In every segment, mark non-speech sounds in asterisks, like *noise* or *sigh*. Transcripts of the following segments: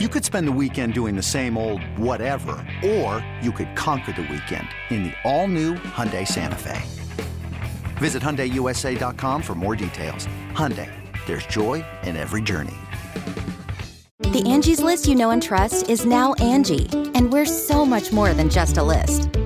You could spend the weekend doing the same old whatever, or you could conquer the weekend in the all-new Hyundai Santa Fe. Visit HyundaiUSA.com for more details. Hyundai, there's joy in every journey. The Angie's list you know and trust is now Angie, and we're so much more than just a list.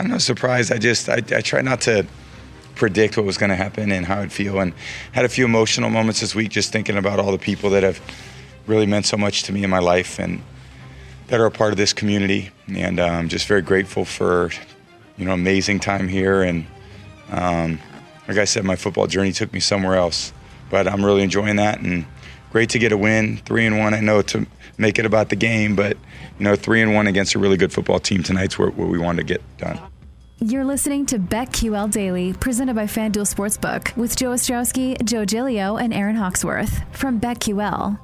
I'm not surprised. I just I, I try not to predict what was going to happen and how I'd feel, and had a few emotional moments this week just thinking about all the people that have really meant so much to me in my life and that are a part of this community. And I'm um, just very grateful for you know amazing time here. And um, like I said, my football journey took me somewhere else, but I'm really enjoying that and great to get a win, three and one. I know to make it about the game, but you know, three and one against a really good football team tonight's what, what we wanted to get done. You're listening to BetQL Daily, presented by FanDuel Sportsbook, with Joe Ostrowski, Joe Gilio, and Aaron Hawksworth from BetQL.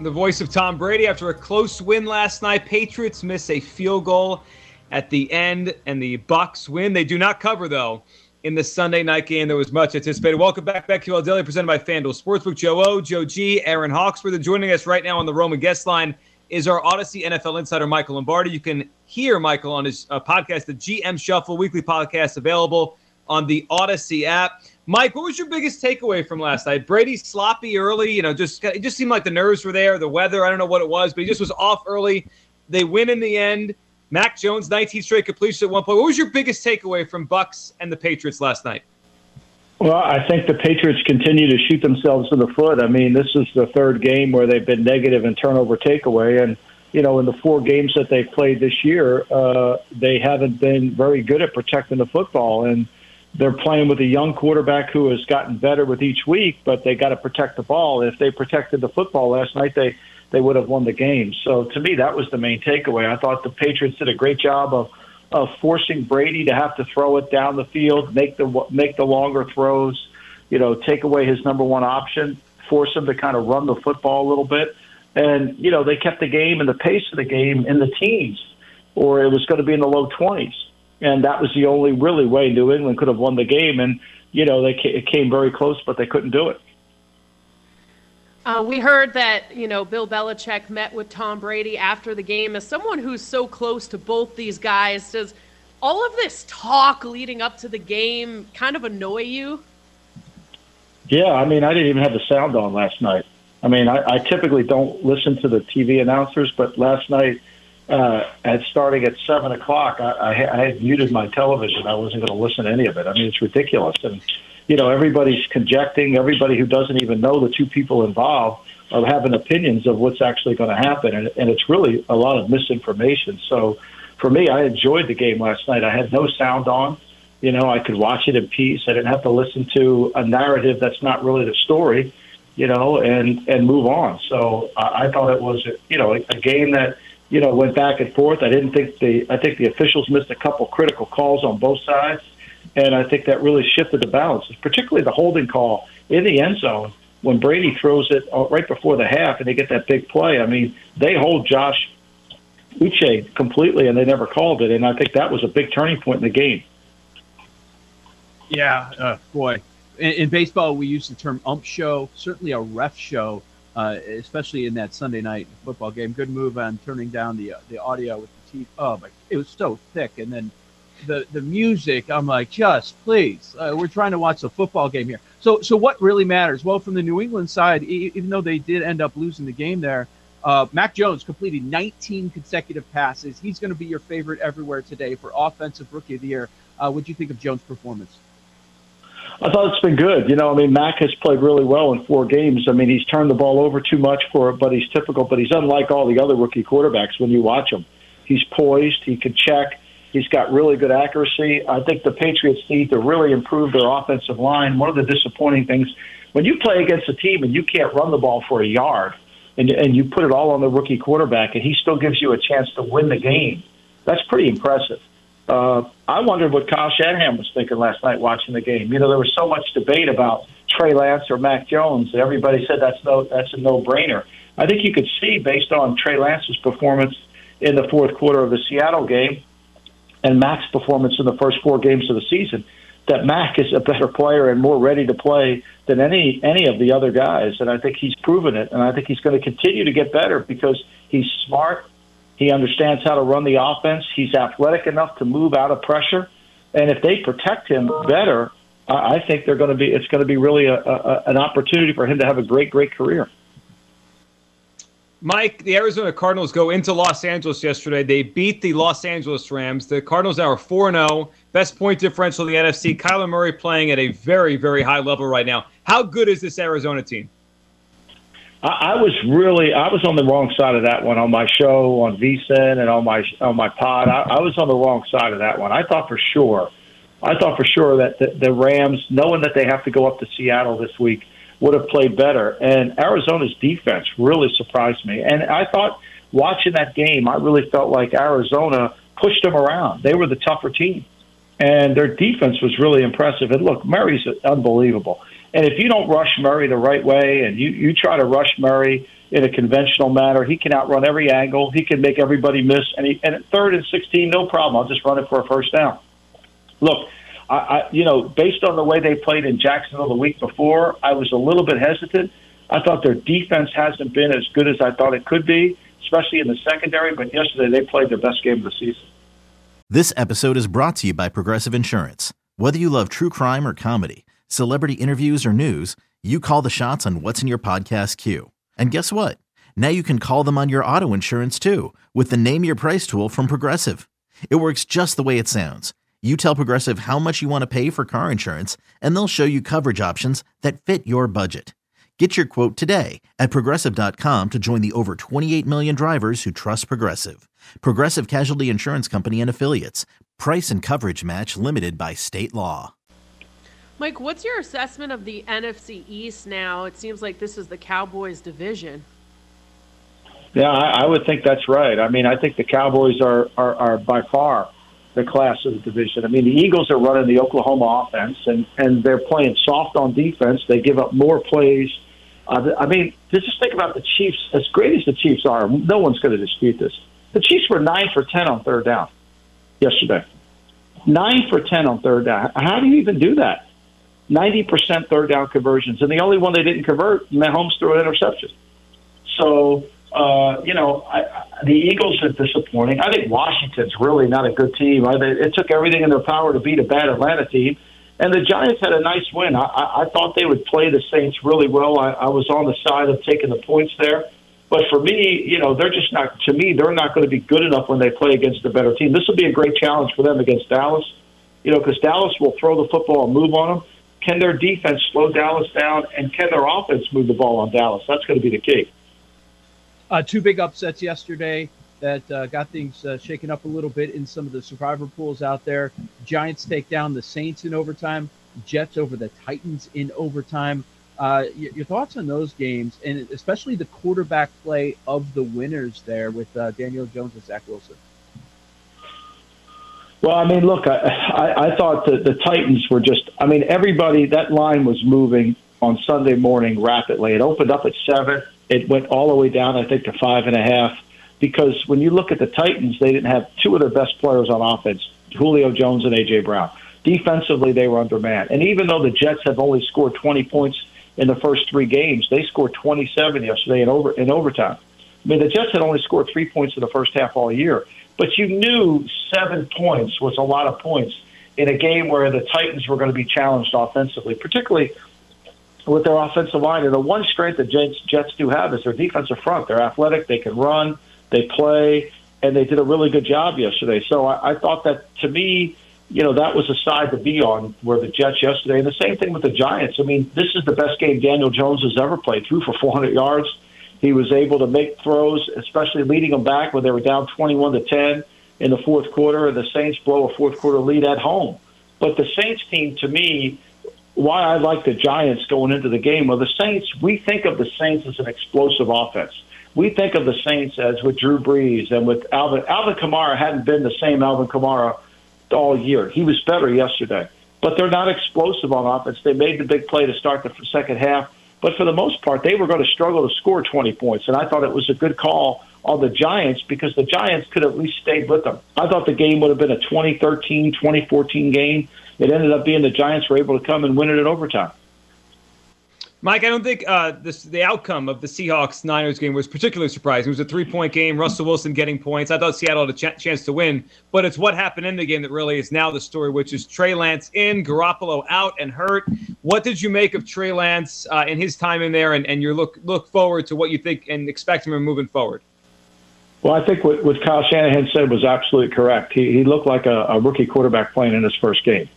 The voice of Tom Brady after a close win last night. Patriots miss a field goal at the end, and the Bucs win. They do not cover though in the Sunday night game. that was much anticipated. Welcome back, BetQL Daily, presented by FanDuel Sportsbook. Joe O, Joe G, Aaron Hawksworth. Joining us right now on the Roman guest line is our Audacy NFL insider, Michael Lombardi. You can hear Michael on his uh, podcast, the GM Shuffle weekly podcast, available on the Audacy app. Mike, what was your biggest takeaway from last night? Brady sloppy early, you know, just it just seemed like the nerves were there, the weather, I don't know what it was, but he just was off early. They win in the end. Mac Jones, 19 straight completions at one point. What was your biggest takeaway from Bucs and the Patriots last night? Well, I think the Patriots continue to shoot themselves in the foot. I mean, this is the third game where they've been negative in turnover takeaway, and you know, in the four games that they've played this year, uh, they haven't been very good at protecting the football, and they're playing with a young quarterback who has gotten better with each week, but they got to protect the ball. If they protected the football last night, they they would have won the game. So to me, that was the main takeaway. I thought the Patriots did a great job of of forcing Brady to have to throw it down the field, make the make the longer throws, you know, take away his number one option, force him to kind of run the football a little bit, and you know they kept the game and the pace of the game in the teens, or it was going to be in the low twenties, and that was the only really way New England could have won the game, and you know they it came very close, but they couldn't do it. Uh, we heard that you know Bill Belichick met with Tom Brady after the game. As someone who's so close to both these guys, does all of this talk leading up to the game kind of annoy you? Yeah, I mean, I didn't even have the sound on last night. I mean, I, I typically don't listen to the TV announcers, but last night, uh, at starting at seven o'clock, I, I, I had muted my television. I wasn't going to listen to any of it. I mean, it's ridiculous, and you know, everybody's conjecting. Everybody who doesn't even know the two people involved are having opinions of what's actually going to happen, and, and it's really a lot of misinformation. So, for me, I enjoyed the game last night. I had no sound on. You know, I could watch it in peace. I didn't have to listen to a narrative that's not really the story. You know, and and move on. So I, I thought it was, you know, a, a game that you know went back and forth. I didn't think the I think the officials missed a couple critical calls on both sides and I think that really shifted the balance, particularly the holding call in the end zone when Brady throws it uh, right before the half and they get that big play. I mean, they hold Josh Uche completely and they never called it. And I think that was a big turning point in the game. Yeah, uh, boy. In, in, baseball, we use the term ump show, certainly a ref show, uh, especially in that Sunday night football game. Good move on turning down the uh, the audio with the teeth. Oh, but it was so thick. And then the the music, I'm like, just please, uh, we're trying to watch a football game here. So so what really matters? Well, from the New England side, even though they did end up losing the game there, uh, Mac Jones completed 19 consecutive passes. He's going to be your favorite everywhere today for offensive rookie of the year. Uh, what do you think of Jones' performance? I thought it's been good. You know, I mean, Mac has played really well in four games. I mean, he's turned the ball over too much for, it, but he's typical. But he's unlike all the other rookie quarterbacks when you watch him. He's poised. He can check. He's got really good accuracy. I think the Patriots need to really improve their offensive line. One of the disappointing things when you play against a team and you can't run the ball for a yard, and, and you put it all on the rookie quarterback, and he still gives you a chance to win the game. That's pretty impressive. Uh, I wondered what Kyle Shanahan was thinking last night watching the game. You know, there was so much debate about Trey Lance or Mac Jones, and everybody said that's no that's a no brainer. I think you could see based on Trey Lance's performance in the fourth quarter of the Seattle game and Mac's performance in the first four games of the season that Mac is a better player and more ready to play than any any of the other guys. And I think he's proven it, and I think he's going to continue to get better because he's smart. He understands how to run the offense. He's athletic enough to move out of pressure, and if they protect him better, I think they're going to be. It's going to be really a, a, an opportunity for him to have a great, great career. Mike, the Arizona Cardinals go into Los Angeles yesterday. They beat the Los Angeles Rams. The Cardinals now are 4 0, best point differential in the NFC. Kyler Murray playing at a very, very high level right now. How good is this Arizona team? I, was really I was on the wrong side of that one on my show on VSIN and on my on my pod. I, I was on the wrong side of that one. I thought for sure, I thought for sure that the, the Rams, knowing that they have to go up to Seattle this week, would have played better. And Arizona's defense really surprised me. And I thought watching that game, I really felt like Arizona pushed them around. They were the tougher team. And their defense was really impressive. And look, Murray's unbelievable. And if you don't rush Murray the right way and you, you try to rush Murray in a conventional manner, he can outrun every angle. He can make everybody miss. And, he, and at third and 16, no problem. I'll just run it for a first down. Look, I, I, you know, based on the way they played in Jacksonville the week before, I was a little bit hesitant. I thought their defense hasn't been as good as I thought it could be, especially in the secondary. But yesterday they played their best game of the season. This episode is brought to you by Progressive Insurance. Whether you love true crime or comedy, celebrity interviews or news, you call the shots on what's in your podcast queue. And guess what? Now you can call them on your auto insurance too with the Name Your Price tool from Progressive. It works just the way it sounds you tell Progressive how much you want to pay for car insurance, and they'll show you coverage options that fit your budget. Get your quote today at progressive.com to join the over 28 million drivers who trust Progressive. Progressive Casualty Insurance Company and Affiliates. Price and coverage match limited by state law. Mike, what's your assessment of the NFC East now? It seems like this is the Cowboys' division. Yeah, I, I would think that's right. I mean, I think the Cowboys are, are, are by far the class of the division. I mean, the Eagles are running the Oklahoma offense, and and they're playing soft on defense. They give up more plays. Uh, I mean, just think about the Chiefs. As great as the Chiefs are, no one's going to dispute this. The Chiefs were nine for ten on third down yesterday. Nine for ten on third down. How do you even do that? Ninety percent third down conversions, and the only one they didn't convert, Mahomes threw an interception. So uh, you know, I, the Eagles are disappointing. I think Washington's really not a good team. I, they, it took everything in their power to beat a bad Atlanta team. And the Giants had a nice win. I, I, I thought they would play the Saints really well. I, I was on the side of taking the points there. But for me, you know, they're just not, to me, they're not going to be good enough when they play against a better team. This will be a great challenge for them against Dallas, you know, because Dallas will throw the football and move on them. Can their defense slow Dallas down? And can their offense move the ball on Dallas? That's going to be the key. Uh, two big upsets yesterday that uh, got things uh, shaken up a little bit in some of the survivor pools out there. Giants take down the Saints in overtime. Jets over the Titans in overtime. Uh, your, thoughts on those games, and especially the quarterback play of the winners there with uh, Daniel Jones and Zach Wilson. Well, I mean, look, I, I, I thought that the Titans were just. I mean, everybody that line was moving on Sunday morning rapidly. It opened up at seven it went all the way down, I think, to five and a half. Because when you look at the Titans, they didn't have two of their best players on offense, Julio Jones and AJ Brown. Defensively, they were undermanned. And even though the Jets have only scored 20 points in the first three games, they scored 27 yesterday in over in overtime. I mean, the Jets had only scored three points in the first half all year, but you knew seven points was a lot of points in a game where the Titans were going to be challenged offensively, particularly with their offensive line. And the one strength that Jets, Jets do have is their defensive front. They're athletic, they can run, they play, and they did a really good job yesterday. So I, I thought that to me, you know, that was a side to be on where the Jets yesterday. And the same thing with the Giants. I mean, this is the best game Daniel Jones has ever played. Threw for 400 yards. He was able to make throws, especially leading them back when they were down 21 to 10 in the fourth quarter. And the Saints blow a fourth quarter lead at home. But the Saints team, to me, why I like the Giants going into the game. Well, the Saints, we think of the Saints as an explosive offense. We think of the Saints as with Drew Brees and with Alvin. Alvin Kamara hadn't been the same Alvin Kamara all year. He was better yesterday, but they're not explosive on offense. They made the big play to start the second half, but for the most part, they were going to struggle to score 20 points. And I thought it was a good call on the Giants because the Giants could at least stayed with them. I thought the game would have been a 2013, 2014 game. It ended up being the Giants were able to come and win it in overtime. Mike, I don't think uh, this, the outcome of the Seahawks Niners game was particularly surprising. It was a three point game, Russell Wilson getting points. I thought Seattle had a ch- chance to win, but it's what happened in the game that really is now the story, which is Trey Lance in, Garoppolo out and hurt. What did you make of Trey Lance uh, and his time in there, and, and you look look forward to what you think and expect from him moving forward? Well, I think what, what Kyle Shanahan said was absolutely correct. He, he looked like a, a rookie quarterback playing in his first game.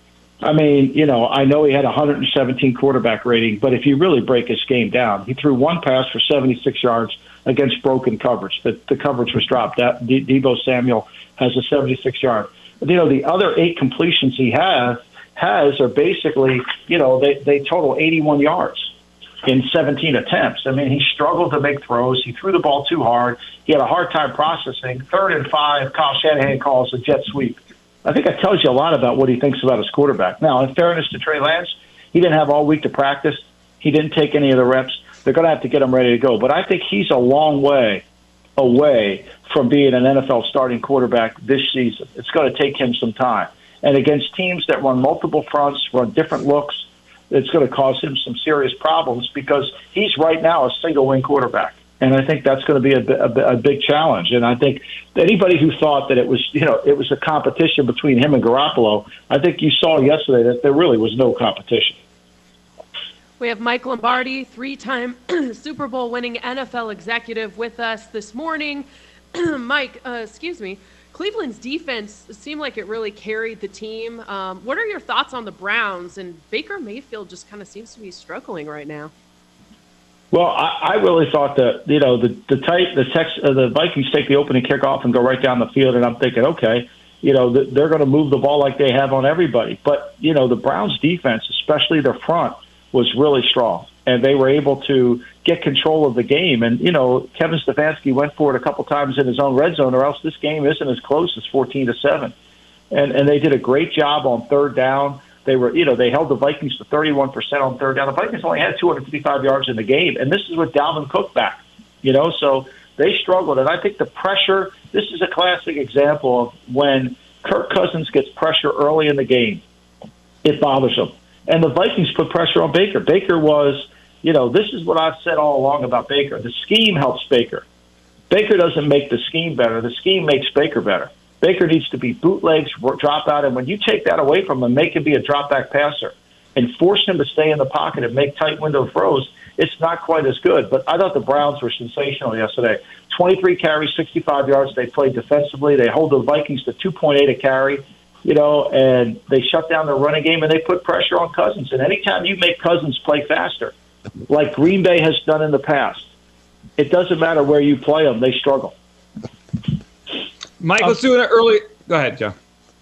I mean, you know, I know he had 117 quarterback rating, but if you really break his game down, he threw one pass for 76 yards against broken coverage. The, the coverage was dropped. That De- Deebo Samuel has a 76 yard. You know, the other eight completions he has has are basically, you know, they they total 81 yards in 17 attempts. I mean, he struggled to make throws. He threw the ball too hard. He had a hard time processing. Third and five, Kyle Shanahan calls a jet sweep. I think that tells you a lot about what he thinks about his quarterback. Now, in fairness to Trey Lance, he didn't have all week to practice. He didn't take any of the reps. They're going to have to get him ready to go. But I think he's a long way away from being an NFL starting quarterback this season. It's going to take him some time. And against teams that run multiple fronts, run different looks, it's going to cause him some serious problems because he's right now a single wing quarterback and I think that's going to be a, a, a, big challenge. And I think anybody who thought that it was, you know, it was a competition between him and Garoppolo, I think you saw yesterday that there really was no competition. We have Mike Lombardi, three-time *clears throat* Super Bowl winning NFL executive, with us this morning. *clears throat* Mike, uh, excuse me. Cleveland's defense seemed like it really carried the team. Um, what are your thoughts on the Browns? And Baker Mayfield just kind of seems to be struggling right now. Well, I, I really thought that you know the the tight the tex, uh, the Vikings take the opening kickoff and go right down the field, and I'm thinking, okay, you know they're going to move the ball like they have on everybody. But you know the Browns' defense, especially their front, was really strong, and they were able to get control of the game. And you know Kevin Stefanski went for it a couple times in his own red zone, or else this game isn't as close as 14 to seven. And and they did a great job on third down. They were, you know, they held the Vikings to 31% on third down. The Vikings only had 255 yards in the game, and this is with Dalvin Cook back, you know, so they struggled. And I think the pressure, this is a classic example of when Kirk Cousins gets pressure early in the game, it bothers him. And the Vikings put pressure on Baker. Baker was, you know, this is what I've said all along about Baker. The scheme helps Baker. Baker doesn't make the scheme better. The scheme makes Baker better. Baker needs to be bootlegs, drop out, and when you take that away from him, make him be a drop back passer and force him to stay in the pocket and make tight window throws, it's not quite as good. But I thought the Browns were sensational yesterday. 23 carries, 65 yards. They played defensively. They hold the Vikings to 2.8 a carry, you know, and they shut down the running game and they put pressure on Cousins. And anytime you make Cousins play faster, like Green Bay has done in the past, it doesn't matter where you play them, they struggle. Mike, let's do an early. Go ahead, Joe.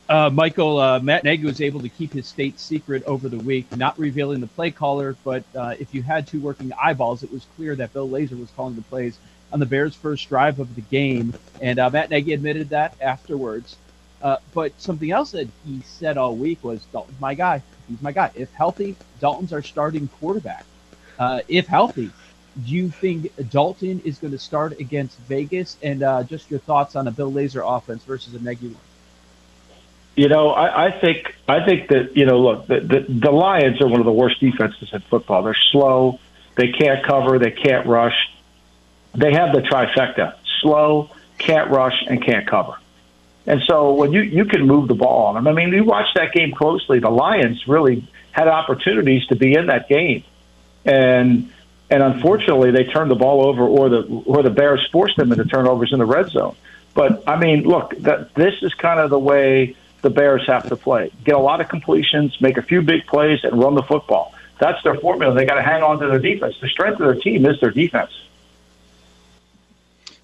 Uh, Michael, uh, Matt Nagy was able to keep his state secret over the week, not revealing the play caller. But uh, if you had two working eyeballs, it was clear that Bill Lazor was calling the plays on the Bears' first drive of the game. And uh, Matt Nagy admitted that afterwards. Uh, but something else that he said all week was Dalton's my guy. He's my guy. If healthy, Dalton's our starting quarterback. Uh, if healthy, do you think Dalton is going to start against Vegas? And uh, just your thoughts on a Bill Lazor offense versus a Nagy one. You know, I, I think I think that you know, look, the, the the Lions are one of the worst defenses in football. They're slow, they can't cover, they can't rush. They have the trifecta: slow, can't rush, and can't cover. And so when you you can move the ball on them, I mean, you watch that game closely. The Lions really had opportunities to be in that game, and and unfortunately they turned the ball over, or the or the Bears forced them into turnovers in the red zone. But I mean, look, that this is kind of the way the Bears have to play: get a lot of completions, make a few big plays, and run the football. That's their formula. They got to hang on to their defense. The strength of their team is their defense.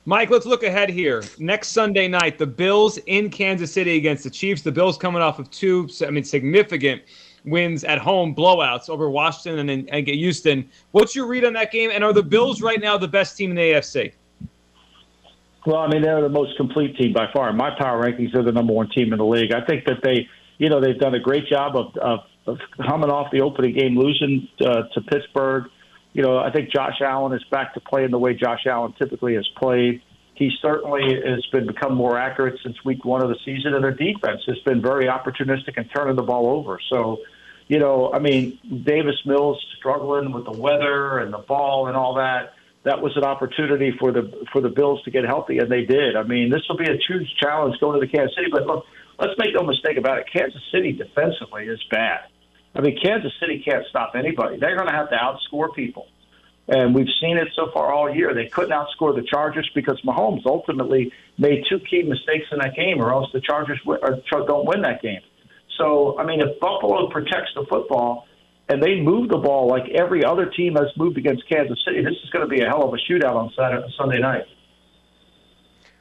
Mike, let's look ahead here. Next Sunday night, the Bills in Kansas City against the Chiefs. The Bills coming off of two, I mean, significant wins at home, blowouts over Washington and, and Houston. What's your read on that game? And are the Bills right now the best team in the AFC? Well, I mean, they're the most complete team by far. In my power rankings, they're the number one team in the league. I think that they, you know, they've done a great job of, of, of coming off the opening game, losing uh, to Pittsburgh. You know, I think Josh Allen is back to playing the way Josh Allen typically has played. He certainly has been become more accurate since week one of the season, and their defense has been very opportunistic and turning the ball over. So, you know, I mean, Davis Mills struggling with the weather and the ball and all that that was an opportunity for the for the Bills to get healthy, and they did. I mean, this will be a huge challenge going to the Kansas City. But look, let's make no mistake about it. Kansas City defensively is bad. I mean, Kansas City can't stop anybody. They're going to have to outscore people, and we've seen it so far all year. They couldn't outscore the Chargers because Mahomes ultimately made two key mistakes in that game, or else the Chargers w- or don't win that game. So, I mean, if Buffalo protects the football and they move the ball like every other team has moved against Kansas City. This is going to be a hell of a shootout on Saturday, Sunday night.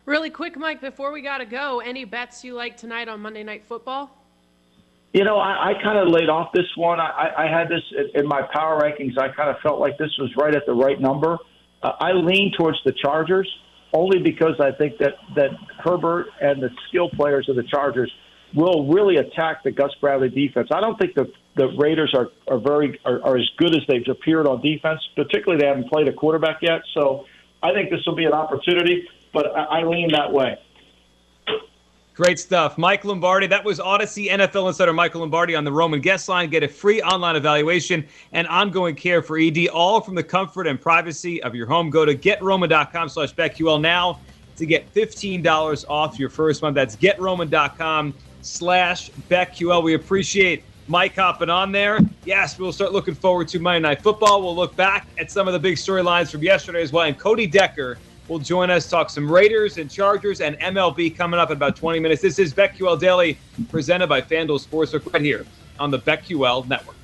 Really quick, Mike, before we got to go, any bets you like tonight on Monday Night Football? You know, I, I kind of laid off this one. I, I had this in my power rankings. I kind of felt like this was right at the right number. Uh, I lean towards the Chargers only because I think that, that Herbert and the skill players of the Chargers will really attack the Gus Bradley defense. I don't think the the Raiders are are very are, are as good as they've appeared on defense. Particularly, they haven't played a quarterback yet, so I think this will be an opportunity. But I, I lean that way. Great stuff. Mike Lombardi. That was Audacy NFL Insider Michael Lombardi on the Roman guest line. Get a free online evaluation and ongoing care for ED, all from the comfort and privacy of your home. Go to getroman.com slash BetQL now to get $15 off your first month. That's getroman.com slash BetQL. We appreciate Mike hopping on there. Yes, we'll start looking forward to Monday Night Football. We'll look back at some of the big storylines from yesterday as well. And Cody Decker will join us, talk some Raiders and Chargers and MLB coming up in about 20 minutes. This is BetQL Daily presented by FanDuel Sportsbook right here on the BetQL Network.